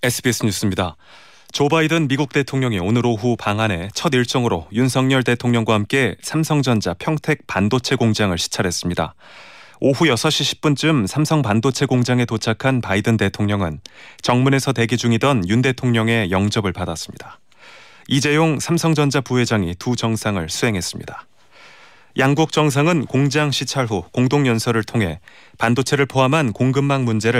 SBS 뉴스입니다. 조 바이든 미국 대통령이 오늘 오후 방한에 첫 일정으로 윤석열 대통령과 함께 삼성전자 평택 반도체 공장을 시찰했습니다. 오후 6시 10분쯤 삼성 반도체 공장에 도착한 바이든 대통령은 정문에서 대기 중이던 윤 대통령의 영접을 받았습니다. 이재용 삼성전자 부회장이 두 정상을 수행했습니다. 양국 정상은 공장 시찰 후 공동 연설을 통해 반도체를 포함한 공급망 문제를